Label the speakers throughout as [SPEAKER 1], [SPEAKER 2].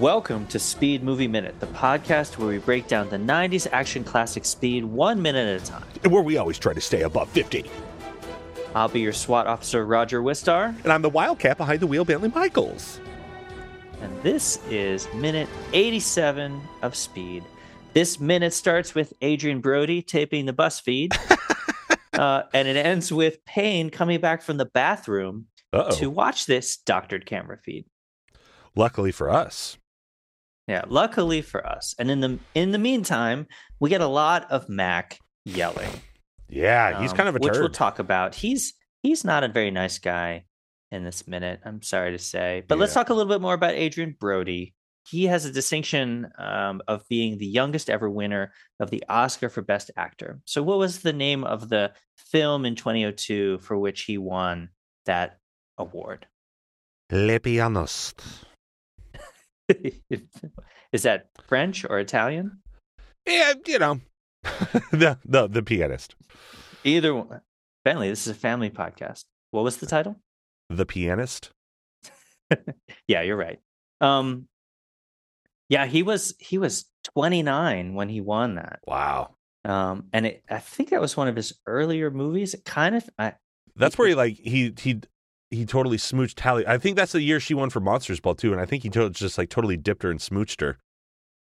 [SPEAKER 1] Welcome to Speed Movie Minute, the podcast where we break down the 90s action classic Speed one minute at a time.
[SPEAKER 2] And where we always try to stay above 50.
[SPEAKER 1] I'll be your SWAT officer, Roger Wistar,
[SPEAKER 2] And I'm the wildcat behind the wheel, Bentley Michaels.
[SPEAKER 1] and this is minute 87 of Speed. This minute starts with Adrien Brody taping the bus feed, uh, and it ends with Payne coming back from the bathroom
[SPEAKER 2] Uh-oh.
[SPEAKER 1] to watch this doctored camera feed.
[SPEAKER 2] Luckily for us.
[SPEAKER 1] Yeah, luckily for us. And in the in the meantime, we get a lot of Mac yelling.
[SPEAKER 2] Yeah, he's
[SPEAKER 1] um,
[SPEAKER 2] kind of a
[SPEAKER 1] which
[SPEAKER 2] turd.
[SPEAKER 1] we'll talk about. He's he's not a very nice guy in this minute. I'm sorry to say, but let's talk a little bit more about Adrien Brody. He has a distinction um, of being the youngest ever winner of the Oscar for Best Actor. So, what was the name of the film in 2002 for which he won that award?
[SPEAKER 2] Le pianist.
[SPEAKER 1] Is that French or Italian?
[SPEAKER 2] Yeah, you know. the, the the pianist.
[SPEAKER 1] Either one. Bentley, this is a family podcast. What was the title?
[SPEAKER 2] The pianist.
[SPEAKER 1] Yeah, you're right. Um Yeah, he was he was 29 when he won that.
[SPEAKER 2] Wow.
[SPEAKER 1] Um and it, I think that was one of his earlier movies. It kind of I,
[SPEAKER 2] That's where he like he he he totally smooched Halle. I think that's the year she won for Monsters Ball too, and I think he to- just like totally dipped her and smooched her.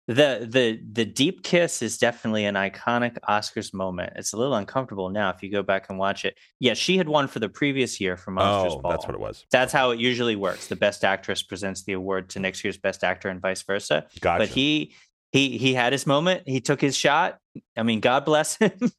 [SPEAKER 1] the the the deep kiss is definitely an iconic Oscars moment. It's a little uncomfortable now if you go back and watch it. Yeah, she had won for the previous year for Monsters
[SPEAKER 2] oh,
[SPEAKER 1] Ball.
[SPEAKER 2] that's what it was.
[SPEAKER 1] That's how it usually works. The best actress presents the award to next year's best actor and vice versa.
[SPEAKER 2] Gotcha.
[SPEAKER 1] But he he he had his moment. He took his shot. I mean, God bless him.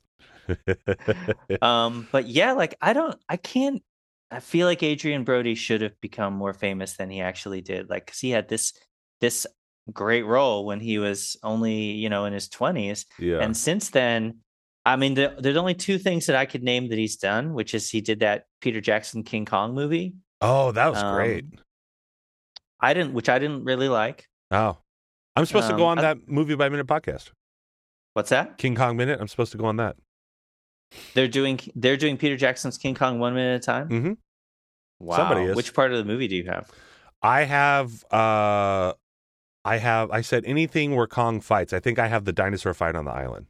[SPEAKER 1] um, but yeah, like I don't, I can't. I feel like Adrien Brody should have become more famous than he actually did. Like, cause he had this this great role when he was only you know in his twenties,
[SPEAKER 2] yeah.
[SPEAKER 1] and since then. I mean, the, there's only two things that I could name that he's done, which is he did that Peter Jackson King Kong movie.
[SPEAKER 2] oh, that was
[SPEAKER 1] um,
[SPEAKER 2] great.
[SPEAKER 1] I didn't, which I didn't really like.
[SPEAKER 2] Oh, I'm supposed to go
[SPEAKER 1] um,
[SPEAKER 2] on
[SPEAKER 1] I-
[SPEAKER 2] that movie by minute podcast.
[SPEAKER 1] What's that?
[SPEAKER 2] King Kong minute. I'm supposed to go on that.
[SPEAKER 1] They're doing they're doing Peter Jackson's King Kong one minute at a time.
[SPEAKER 2] Mhm.
[SPEAKER 1] Wow.
[SPEAKER 2] Somebody is.
[SPEAKER 1] Which part of the movie do you have?
[SPEAKER 2] I have uh I have I said anything where Kong fights. I think I have the dinosaur fight on the island.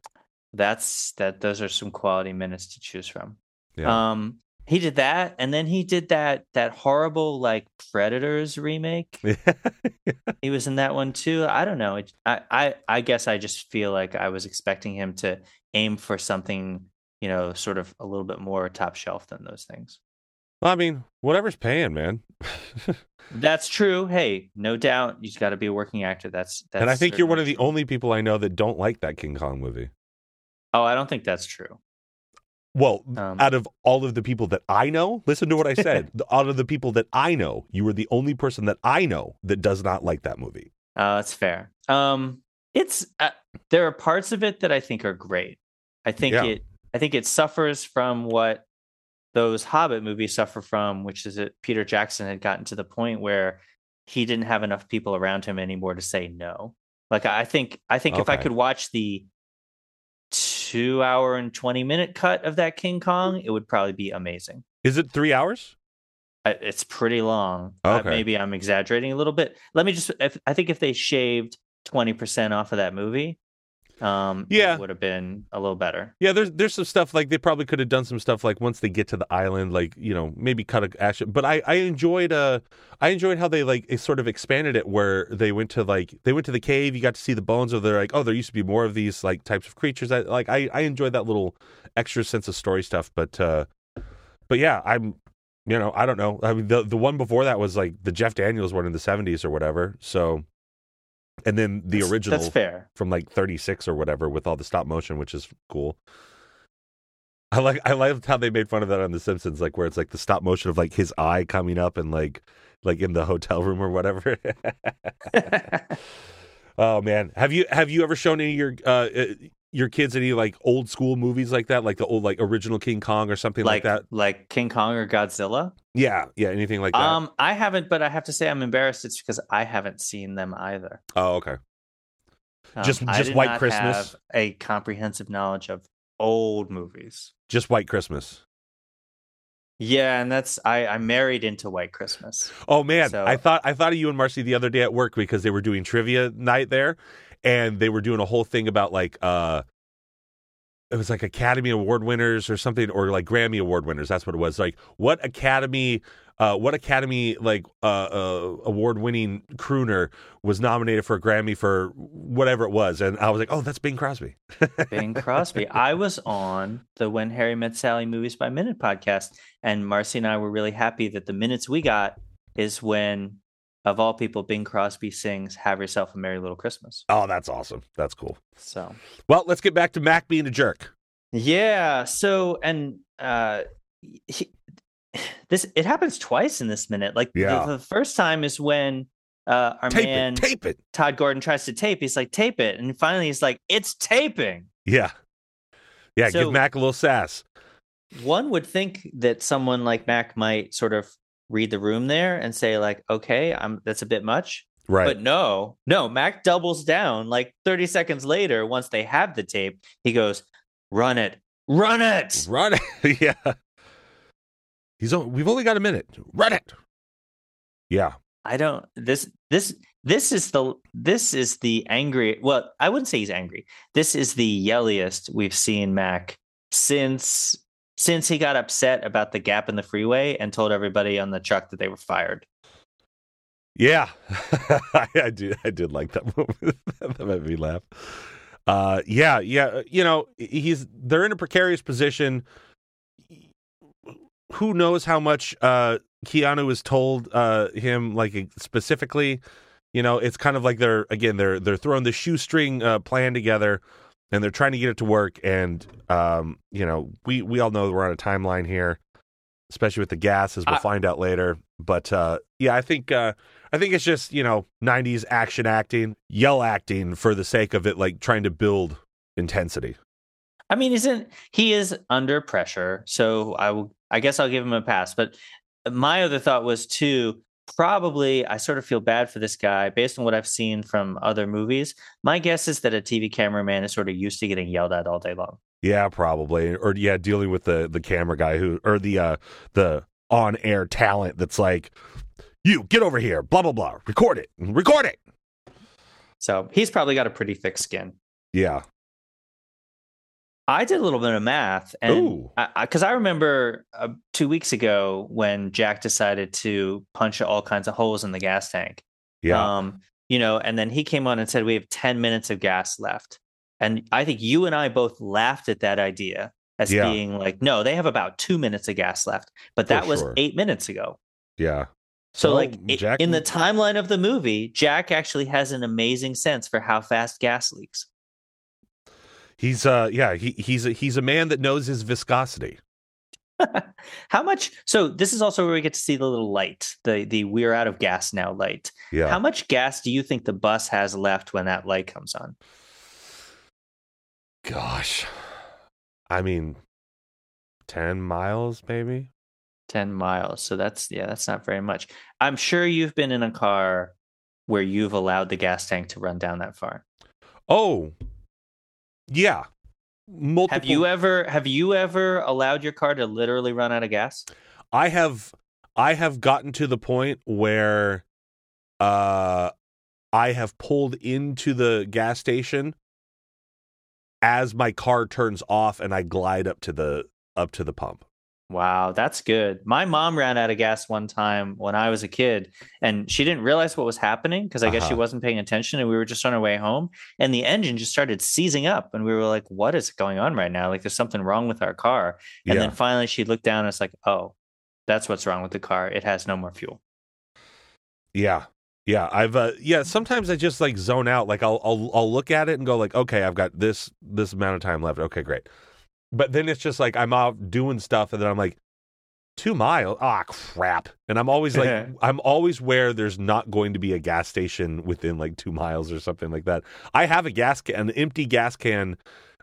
[SPEAKER 1] That's that. Those are some quality minutes to choose from.
[SPEAKER 2] Yeah.
[SPEAKER 1] Um, he did that, and then he did that that horrible like Predators remake. He was in that one too. I don't know. I I I guess I just feel like I was expecting him to aim for something you know sort of a little bit more top shelf than those things.
[SPEAKER 2] Well, I mean, whatever's paying, man.
[SPEAKER 1] That's true. Hey, no doubt, you've got to be a working actor. That's that's.
[SPEAKER 2] and I think you're one of the only people I know that don't like that King Kong movie.
[SPEAKER 1] Oh, I don't think that's true.
[SPEAKER 2] Well,
[SPEAKER 1] Um,
[SPEAKER 2] out of all of the people that I know, listen to what I said. Out of the people that I know, you are the only person that I know that does not like that movie.
[SPEAKER 1] Uh, that's fair. Um, it's uh, there are parts of it that I think are great. I think
[SPEAKER 2] Yeah.
[SPEAKER 1] it. I think it suffers from what those Hobbit movies suffer from, which is that Peter Jackson had gotten to the point where he didn't have enough people around him anymore to say no. Like I think, I think if I could watch the two hour and twenty minute cut of that King Kong, it would probably be amazing.
[SPEAKER 2] Is it three hours?
[SPEAKER 1] I- It's pretty long. Uh, maybe I'm exaggerating a little bit. Let me just. If, I think if they shaved twenty percent off of that movie, um,
[SPEAKER 2] Yeah.
[SPEAKER 1] it would have been a little better.
[SPEAKER 2] Yeah, there's there's some stuff like they probably could have done some stuff like once they get to the island, like you know maybe cut a action. But I I enjoyed uh I enjoyed how they like sort of expanded it where they went to like they went to the cave. You got to see the bones of. They're like oh there used to be more of these like types of creatures. I like I I enjoyed that little extra sense of story stuff. But uh but yeah I'm you know I don't know. I mean the the one before that was like the Jeff Daniels one in the 70s or whatever. So and then the
[SPEAKER 1] That's-
[SPEAKER 2] original
[SPEAKER 1] That's fair.
[SPEAKER 2] from like 36 or whatever with all the stop motion, which is cool. I like I liked how they made fun of that on The Simpsons, like where it's like the stop motion of like his eye coming up and like like in the hotel room or whatever. oh man, have you have you ever shown any of your uh, uh, your kids any like old school movies like that, like the old like original King Kong or something like,
[SPEAKER 1] like
[SPEAKER 2] that?
[SPEAKER 1] like King Kong or Godzilla.
[SPEAKER 2] Yeah, yeah, anything like that.
[SPEAKER 1] Um, I haven't, but I have to say I'm embarrassed. It's because I haven't seen them either.
[SPEAKER 2] oh, okay.
[SPEAKER 1] Um,
[SPEAKER 2] Just- just White Christmas?
[SPEAKER 1] have a comprehensive knowledge of old movies.
[SPEAKER 2] Just White Christmas.
[SPEAKER 1] Yeah, and that's I I married into White Christmas.
[SPEAKER 2] Oh man,
[SPEAKER 1] So-
[SPEAKER 2] I thought I thought of you and Marcy the other day at work because they were doing trivia night there, and they were doing a whole thing about like uh, it was like Academy Award winners or something, or like Grammy Award winners. That's what it was. Like what Academy, uh, what Academy like uh, uh award winning crooner was nominated for a Grammy for whatever it was, and I was like, oh, that's Bing Crosby.
[SPEAKER 1] Bing Crosby. I was on the When Harry Met Sally Movies by Minute podcast, and Marcy and I were really happy that the minutes we got is when, of all people, Bing Crosby sings "Have Yourself a Merry Little Christmas."
[SPEAKER 2] Oh, that's awesome. That's cool.
[SPEAKER 1] So
[SPEAKER 2] Well, let's get back to Mac being a jerk.
[SPEAKER 1] yeah, so and uh, he, this it happens twice in this minute. Like the- the, first time is when. Uh, our
[SPEAKER 2] Tape
[SPEAKER 1] man
[SPEAKER 2] it, tape it.
[SPEAKER 1] Todd Gordon tries to tape. He's like, tape it. And finally he's like, it's taping.
[SPEAKER 2] Yeah, yeah.
[SPEAKER 1] So-
[SPEAKER 2] give Mac a little sass.
[SPEAKER 1] One would think that someone like Mac might sort of read the room there and say, like, okay, I'm that's a bit much.
[SPEAKER 2] Right.
[SPEAKER 1] But no, no, Mac doubles down. Like 30 seconds later, once they have the tape, he goes, run it, run it.
[SPEAKER 2] Run it. yeah. He's on, we've only got a minute. Run it. Yeah.
[SPEAKER 1] I don't this this this is the this is the angry well, I wouldn't say he's angry. This is the yelliest we've seen Mac since since he got upset about the gap in the freeway and told everybody on the truck that they were fired.
[SPEAKER 2] Yeah. I, I did I did like that moment. that made me laugh. Uh yeah, yeah. You know, he's they're in a precarious position. Who knows how much uh Keanu has told uh him like specifically. You know, it's kind of like they're again they're they're throwing the shoestring uh, plan together and they're trying to get it to work and um you know we we all know we're on a timeline here especially with the gas as we'll
[SPEAKER 1] I-
[SPEAKER 2] find out later but uh yeah i think uh i think it's just you know 90s action acting yell acting for the sake of it like trying to build intensity
[SPEAKER 1] I mean, isn't he is under pressure? So I will. I guess I'll give him a pass. But my other thought was too. Probably, I sort of feel bad for this guy based on what I've seen from other movies. My guess is that a TV cameraman is sort of used to getting yelled at all day long.
[SPEAKER 2] yeah probably or yeah dealing with the the camera guy who or the uh the on air talent that's like you get over here blah blah blah record it record it
[SPEAKER 1] So he's probably got a pretty thick skin.
[SPEAKER 2] yeah
[SPEAKER 1] I did a little bit of math, and because I, remember uh, two weeks ago when Jack decided to punch all kinds of holes in the gas tank.
[SPEAKER 2] yeah
[SPEAKER 1] Um, you know, and then he came on and said we have 10 minutes of gas left. And I think you and I both laughed at that idea as
[SPEAKER 2] Yeah.
[SPEAKER 1] being like, no, they have about two minutes of gas left. But
[SPEAKER 2] For
[SPEAKER 1] that was
[SPEAKER 2] sure.
[SPEAKER 1] eight minutes ago.
[SPEAKER 2] yeah
[SPEAKER 1] So,
[SPEAKER 2] So,
[SPEAKER 1] like i-
[SPEAKER 2] Jack-
[SPEAKER 1] in the timeline of the movie, Jack actually has an amazing sense for how fast gas leaks.
[SPEAKER 2] He's uh yeah he he's a, he's a man that knows his viscosity
[SPEAKER 1] how much? So this is also where we get to see the little light, the the we're out of gas now light.
[SPEAKER 2] yeah
[SPEAKER 1] How much gas do you think the bus has left when that light comes on?
[SPEAKER 2] Gosh, I mean, ten miles, maybe.
[SPEAKER 1] 10 miles. So that's yeah, that's not very much. I'm sure you've been in a car where you've allowed the gas tank to run down that far.
[SPEAKER 2] Oh, yeah. Multiple.
[SPEAKER 1] Have you ever have you ever allowed your car to literally run out of gas?
[SPEAKER 2] I have. I have gotten to the point where, uh, I have pulled into the gas station as my car turns off, and I glide up to the up to the pump.
[SPEAKER 1] Wow, that's good. My mom ran out of gas one time when I was a kid, and she didn't realize what was happening because I guess she
[SPEAKER 2] Uh-huh.
[SPEAKER 1] wasn't paying attention, and we were just on our way home, and the engine just started seizing up, and we were like, "What is going on right now? Like, there's something wrong with our car." And
[SPEAKER 2] yeah.
[SPEAKER 1] then finally, she looked down and it's like, "Oh, that's what's wrong with the car. It has no more fuel."
[SPEAKER 2] Yeah. Yeah, I've uh yeah, sometimes I just like zone out. Like I'll I'll I'll look at it and go like, "Okay, I've got this this amount of time left. Okay, great." But then it's just like I'm out doing stuff and then I'm like 2 miles. Ah, crap. And I'm always like I'm always where there's not going to be a gas station within like 2 miles or something like that. I have a gas can, an empty gas can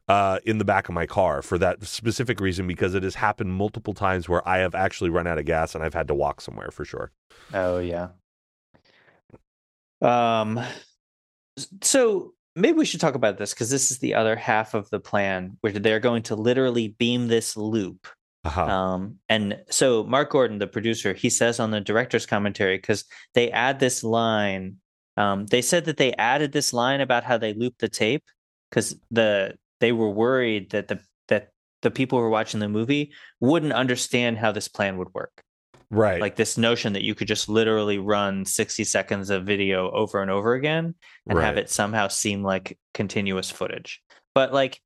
[SPEAKER 2] uh, in the back of my car for that specific reason because it has happened multiple times where I have actually run out of gas and I've had to walk somewhere for sure.
[SPEAKER 1] Oh yeah. Um so maybe we should talk about this because this is the other half of the plan where they're going to literally beam this loop
[SPEAKER 2] Uh-huh.
[SPEAKER 1] Um, and so Mark Gordon, the producer, he says on the director's commentary because they add this line. Um, they said that they added this line about how they loop the tape because the they were worried that the that the people who were watching the movie wouldn't understand how this plan would work.
[SPEAKER 2] Right.
[SPEAKER 1] Like this notion that you could just literally run 60 seconds of video over and over again and have it somehow seem like continuous footage. But like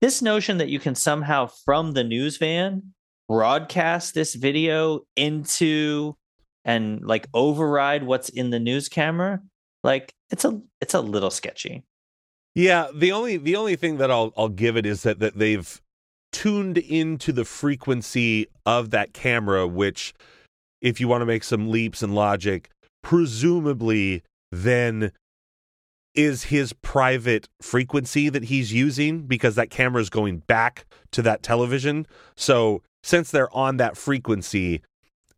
[SPEAKER 1] this notion that you can somehow from the news van broadcast this video into and like override what's in the news camera, like it's a it's a little sketchy.
[SPEAKER 2] Yeah, the only the only thing that I'll I'll give it is that that they've tuned into the frequency of that camera, which, if you want to make some leaps in logic, presumably then is his private frequency that he's using because that camera is going back to that television. So since they're on that frequency,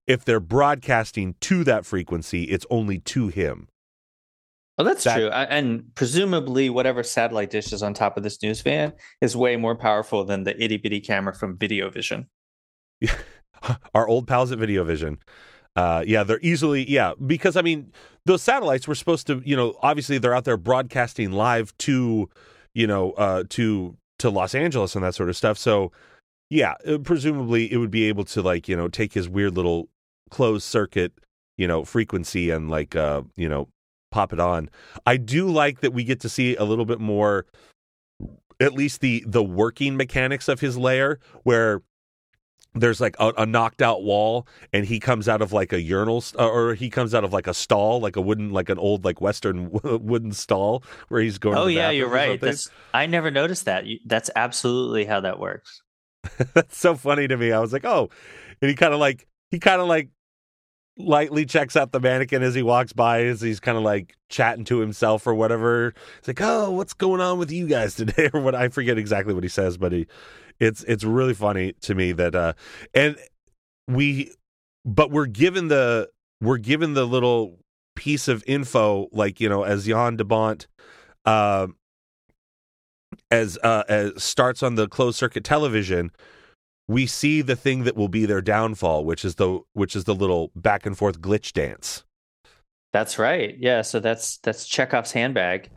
[SPEAKER 2] if they're broadcasting to that frequency, it's only to him.
[SPEAKER 1] Well, that's
[SPEAKER 2] That-
[SPEAKER 1] true. And presumably, whatever satellite dish is on top of this news van is way more powerful than the itty bitty camera from Video Vision.
[SPEAKER 2] our old pals at Videovision. Uh, yeah, they're easily yeah because I mean those satellites were supposed to you know obviously they're out there broadcasting live to you know uh, to to Los Angeles and that sort of stuff. So yeah, uh, presumably it would be able to like you know take his weird little closed circuit you know frequency and like uh you know pop it on. I do like that we get to see a little bit more at least the the working mechanics of his lair where there's like a, a knocked out wall and he comes out of like a urinal st- uh, or he comes out of like a stall like a wooden like an old like western wooden stall where he's going to
[SPEAKER 1] Oh yeah, you're right. I never noticed that. You- That's absolutely how that works.
[SPEAKER 2] That's so funny to me. I was like, oh, and he kind of like he kind of like lightly checks out the mannequin as he walks by as he's kind of like chatting to himself or whatever. It's like, oh, what's going on with you guys today or what? I forget exactly what he says, but he, it's it's really funny to me that uh and we, but we're given the we're given the little piece of info like you know as Jan de uh, as uh as starts on the closed circuit television we see the thing that will be their downfall, which is the which is the little back and forth glitch dance.
[SPEAKER 1] That's right. Yeah, so that's that's Chekhov's handbag,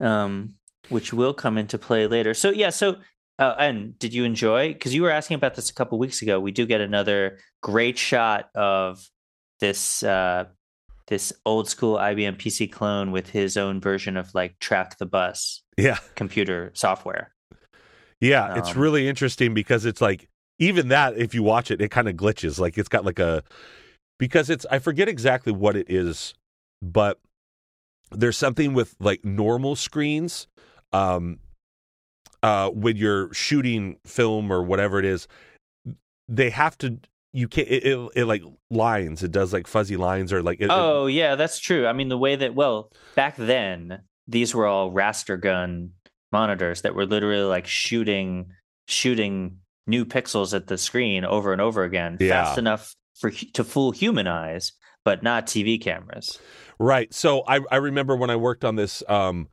[SPEAKER 1] um, which will come into play later. So yeah, so uh, and did you enjoy? Because you were asking about this a couple weeks ago. We do get another great shot of this uh, this old school IBM PC clone with his own version of like Track the Bus
[SPEAKER 2] Yeah,
[SPEAKER 1] computer software.
[SPEAKER 2] yeah, it's
[SPEAKER 1] Um,
[SPEAKER 2] really interesting because it's like even that if you watch it, it kind of glitches. Like it's got like a because it's I forget exactly what it is, but there's something with like normal screens. Um, uh, when you're shooting film or whatever it is, they have to. You can't. It, it, it like lines. It does like fuzzy lines or like. It,
[SPEAKER 1] Oh yeah, that's true. I mean, the way that well back then these were all raster gun monitors that were literally like shooting shooting new pixels at the screen over and over again,
[SPEAKER 2] Yeah.
[SPEAKER 1] fast enough for to fool human eyes, but not TV cameras.
[SPEAKER 2] Right. So I I remember when I worked on this um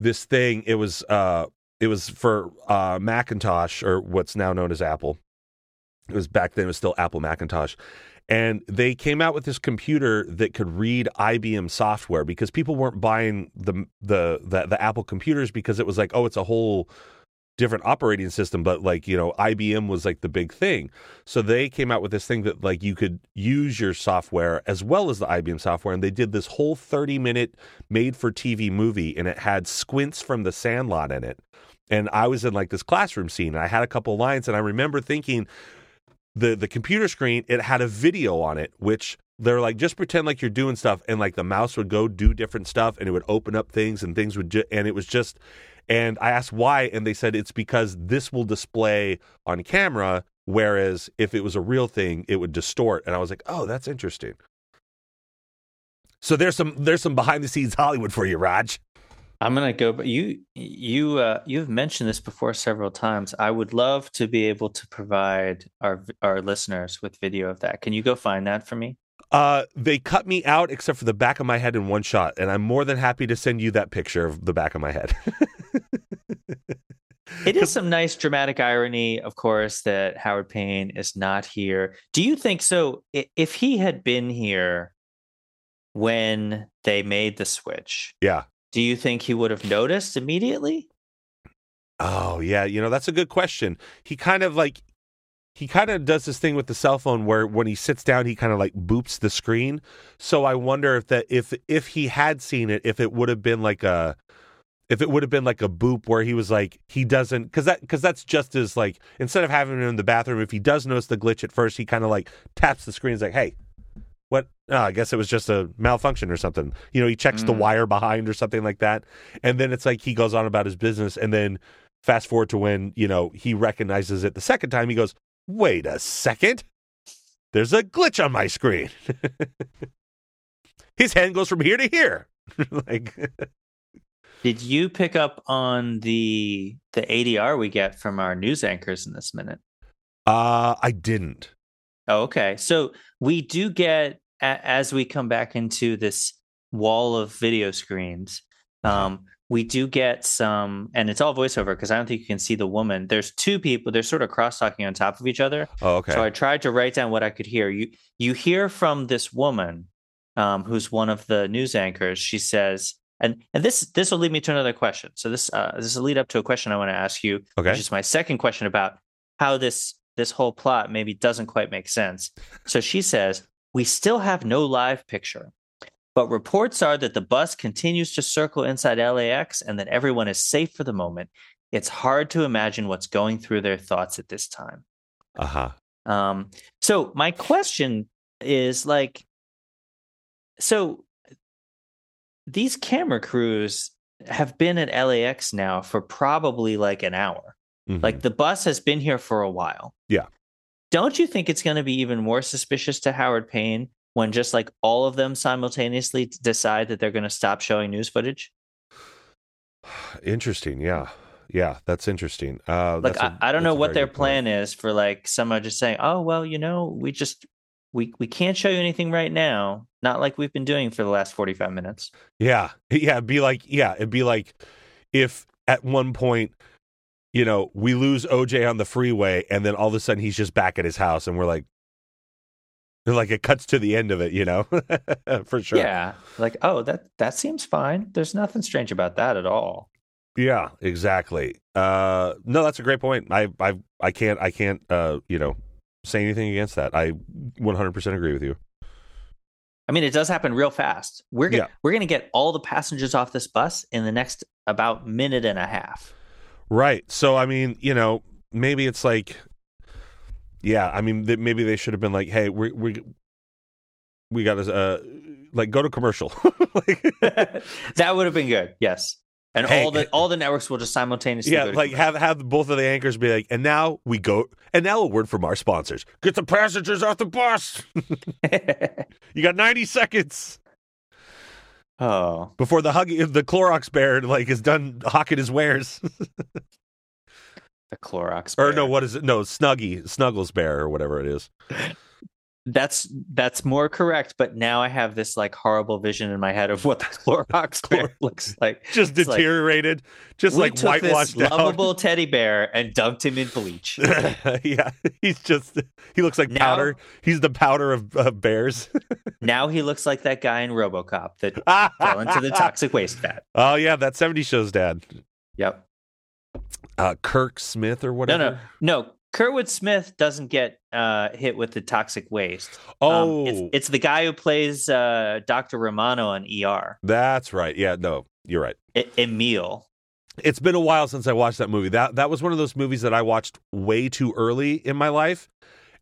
[SPEAKER 2] this thing it was uh it was for uh Macintosh or what's now known as Apple. It was back then it was still Apple Macintosh. And they came out with this computer that could read IBM software because people weren't buying the the the, the Apple computers because it was like, oh, it's a whole different operating system, but like, you know, IBM was like the big thing. So they came out with this thing that like you could use your software as well as the IBM software. And they did this whole 30 minute made for TV movie and it had squints from the sandlot in it. And I was in like this classroom scene I had a couple lines and I remember thinking the the computer screen, it had a video on it, which they're like just pretend like you're doing stuff and like the mouse would go do different stuff and it would open up things and things would ju- and it was just and I asked why and they said it's because this will display on camera whereas if it was a real thing it would distort and I was like oh that's interesting. So there's some there's some behind the scenes Hollywood for you Raj
[SPEAKER 1] I'm gonna go, but you you uh, you've mentioned this before several times. I would love to be able to provide our our listeners with video of that. Can you go find that for me?
[SPEAKER 2] uh they cut me out except for the back of my head in one shot and I'm more than happy to send you that picture of the back of my head
[SPEAKER 1] It is some nice dramatic irony, of course, that Howard Payne is not here. Do you think so? If he had been here when they made the switch,
[SPEAKER 2] yeah,
[SPEAKER 1] do you think he would have noticed immediately?
[SPEAKER 2] Oh yeah, you know that's a good question. He kind of like he kind of does this thing with the cell phone where when he sits down he kind of like boops the screen. So I wonder if that if if he had seen it if it would have been like a if it would have been like a boop where he was like he doesn't because that because that's just as like instead of having him in the bathroom if he does notice the glitch at first he kind of like taps the screen. He's like, hey? Oh, I guess it was just a malfunction or something. You know, he checks mm. the wire behind or something like that, and then it's like he goes on about his business, and then fast forward to when you know he recognizes it the second time. He goes, wait a second, there's a glitch on my screen. His hand goes from here to here. like
[SPEAKER 1] Did you pick up on the the ADR we get from our news anchors in this minute?
[SPEAKER 2] Uh I didn't.
[SPEAKER 1] Oh, okay. So we do get as we come back into this wall of video screens, uh-huh. um, we do get some, and it's all voiceover because I don't think you can see the woman. There's two people; they're sort of cross talking on top of each other.
[SPEAKER 2] Oh, okay.
[SPEAKER 1] So I tried to write down what I could hear. You you hear from this woman, um, who's one of the news anchors. She says, and and this this will lead me to another question. So this uh, this will lead up to a question I want to ask you,
[SPEAKER 2] okay.
[SPEAKER 1] which is my second question about how this this whole plot maybe doesn't quite make sense. So she says, "We still have no live picture." But reports are that the bus continues to circle inside LAX and that everyone is safe for the moment. It's hard to imagine what's going through their thoughts at this time.
[SPEAKER 2] Uh huh.
[SPEAKER 1] Um, so my question is like, so these camera crews have been at LAX now for probably like an hour. Mm-hmm. Like the bus has been here for a while.
[SPEAKER 2] Yeah.
[SPEAKER 1] Don't you think it's going to be even more suspicious to Howard Payne when just like all of them simultaneously decide that they're going to stop showing news footage?
[SPEAKER 2] Interesting. Yeah. Yeah, that's interesting. Uh,
[SPEAKER 1] like I, I don't know what their plan point. is for like someone just saying, "Oh, well, you know, we just we we can't show you anything right now, not like we've been doing for the last 45 minutes."
[SPEAKER 2] Yeah. Yeah, it'd be like yeah, it'd be like if at one point you know, we lose OJ on the freeway and then all of a sudden he's just back at his house and we're like, like it cuts to the end of it, you know, for sure.
[SPEAKER 1] Yeah, like oh, that that seems fine. There's nothing strange about that at all.
[SPEAKER 2] Yeah, exactly. Uh, no, that's a great point. I I I can't I can't uh you know say anything against that. I 100% agree with you.
[SPEAKER 1] I mean, it does happen real fast. We're gonna, yeah. we're going to get all the passengers off this bus in the next about minute and a half.
[SPEAKER 2] Right. So I mean, you know, maybe it's like yeah, I mean, th- maybe they should have been like, "Hey, we we we got to uh, like go to commercial."
[SPEAKER 1] like, that would have been good. Yes, and hey, all the all the networks will just simultaneously.
[SPEAKER 2] Yeah, like have have both of the anchors be like, and now we go, and now a word from our sponsors: get the passengers off the bus. you got ninety seconds.
[SPEAKER 1] Oh,
[SPEAKER 2] before the hug, the Clorox bear like is done hawking his wares.
[SPEAKER 1] The Clorox.
[SPEAKER 2] Bear. Or no, what is it? No, Snuggie, Snuggles Bear, or whatever it is.
[SPEAKER 1] That's that's more correct, but now I have this like horrible vision in my head of what the Clorox bear looks like.
[SPEAKER 2] Just it's deteriorated, like, just like whitewashed
[SPEAKER 1] this lovable teddy bear and dumped him in bleach.
[SPEAKER 2] yeah, he's just he looks like now, powder. He's the powder of, bears.
[SPEAKER 1] now he looks like that guy in RoboCop that fell into the toxic waste vat.
[SPEAKER 2] Oh yeah, that 70 show's dad.
[SPEAKER 1] Yep
[SPEAKER 2] uh, Kirk Smith or whatever.
[SPEAKER 1] No, no, no. Kurtwood Smith doesn't get uh, hit with the toxic waste.
[SPEAKER 2] Oh,
[SPEAKER 1] um, it's, oh. it's, the guy who plays uh, Doctor Romano on ER.
[SPEAKER 2] That's right. Yeah, no, you're right.
[SPEAKER 1] I- Emil.
[SPEAKER 2] It's been a while since I watched that movie. That that was one of those movies that I watched way too early in my life,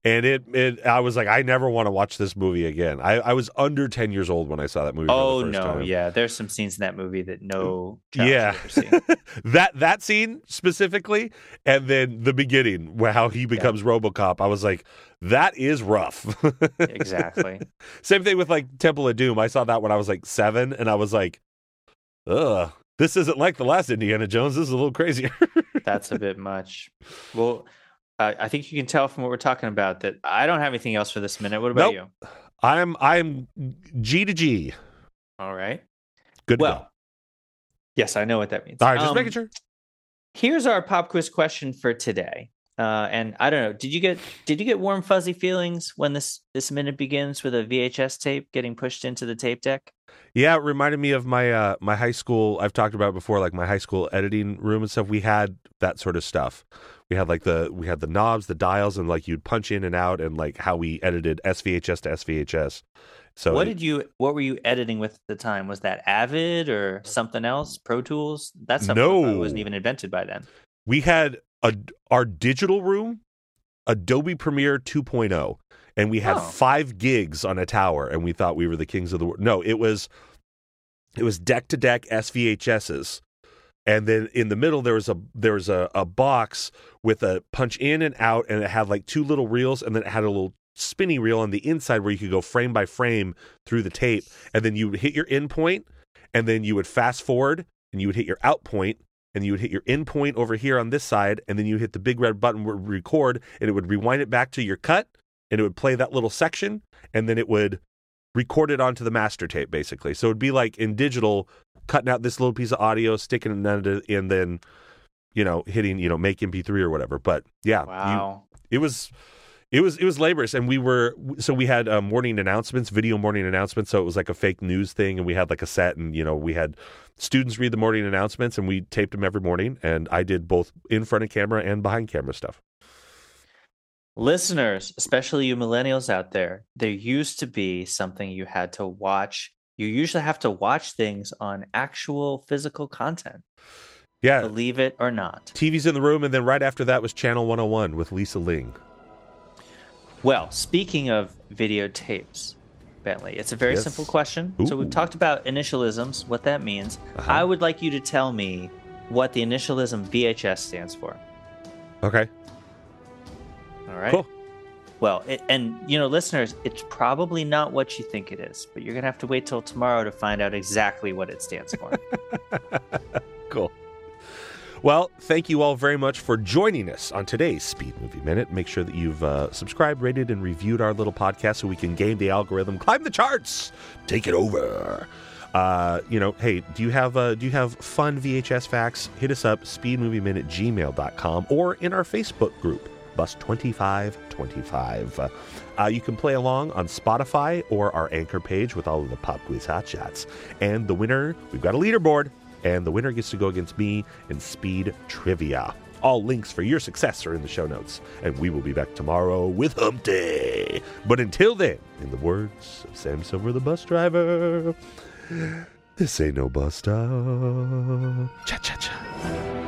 [SPEAKER 2] and it it I was like I never want to watch this movie again. I, I was under ten years old when I saw that movie.
[SPEAKER 1] Oh
[SPEAKER 2] no,
[SPEAKER 1] time. yeah, there's some scenes in that movie that no
[SPEAKER 2] yeah that that scene specifically, and then the beginning where how he becomes yeah. RoboCop. I was like, that is rough.
[SPEAKER 1] exactly.
[SPEAKER 2] Same thing with like Temple of Doom. I saw that when I was like seven, and I was like, ugh. This isn't like the last Indiana Jones. This is a little crazier.
[SPEAKER 1] That's a bit much. Well, uh, I think you can tell from what we're talking about that I don't have anything else for this minute. What about nope. you?
[SPEAKER 2] I'm I'm G to G.
[SPEAKER 1] All right.
[SPEAKER 2] Good.
[SPEAKER 1] Well, yes, I know what that means.
[SPEAKER 2] All right, just um, making sure.
[SPEAKER 1] Here's our pop quiz question for today. Uh, and I don't know. Did you get did you get warm fuzzy feelings when this this minute begins with a VHS tape getting pushed into the tape deck?
[SPEAKER 2] Yeah, it reminded me of my uh, my high school. I've talked about before, like my high school editing room and stuff. We had that sort of stuff. We had like the we had the knobs, the dials, and like you'd punch in and out, and like how we edited SVHS to SVHS. So
[SPEAKER 1] what did you what were you editing with at the time? Was that Avid or something else? Pro Tools? That stuff
[SPEAKER 2] No.
[SPEAKER 1] wasn't even invented by then.
[SPEAKER 2] we had a our digital room, Adobe Premiere 2.0, and we had
[SPEAKER 1] Oh.
[SPEAKER 2] five gigs on a tower, and we thought we were the kings of the world. No, it was it was deck to deck SVHSs, and then in the middle there was a there was a, a box with a punch in and out, and it had like two little reels, and then it had a little spinny reel on the inside where you could go frame by frame through the tape, and then you would hit your end point, and then you would fast forward, and you would hit your out point, and you would hit your in point over here on this side, and then you hit the big red button where record, and it would rewind it back to your cut, and it would play that little section, and then it would record it onto the master tape, basically. So it'd be like in digital, cutting out this little piece of audio, sticking it into, and then, you know, hitting, you know, make MP3 or whatever. But yeah, you- it was it was it was laborious. And we were so we had uh, morning announcements video morning announcements. So it was like a fake news thing. And we had like a set and you know we had students read the morning announcements and we taped them every morning. And i did both in front of camera and behind camera stuff.
[SPEAKER 1] Listeners, especially you millennials out there, there used to be something you had to watch. You usually have to watch things on actual physical content,
[SPEAKER 2] yeah.
[SPEAKER 1] Believe it or not.
[SPEAKER 2] tv's in the room. And then right after that was channel 101 with lisa ling
[SPEAKER 1] Well, speaking of videotapes, Bentley, it's a very
[SPEAKER 2] Yes.
[SPEAKER 1] simple question. So we've talked about initialisms, what that means.
[SPEAKER 2] Uh-huh.
[SPEAKER 1] I would like you to tell me what the initialism VHS stands for.
[SPEAKER 2] okay
[SPEAKER 1] All right.
[SPEAKER 2] Cool.
[SPEAKER 1] Well, it, and you know, listeners, it's probably not what you think it is, but you're gonna have to wait till tomorrow to find out exactly what it stands for.
[SPEAKER 2] cool well thank you all very much for joining us on today's speed movie minute. Make sure that you've uh, subscribed rated and reviewed our little podcast so we can game the algorithm. Climb the charts! Take it over! Uh, you know hey do you have uh, do you have fun vhs facts? Hit us up speedmovieminute gmail.com or in our facebook group bus 2525 uh, you can play along on spotify or our anchor page with all of the pop quiz hot shots. And the winner we've got a leaderboard and the winner gets to go against me in speed trivia. All links for your success are in the show notes, and we will be back tomorrow with Hump Day. But until then, in the words of Sam Silver, the bus driver, this ain't no bus stop. Cha cha cha.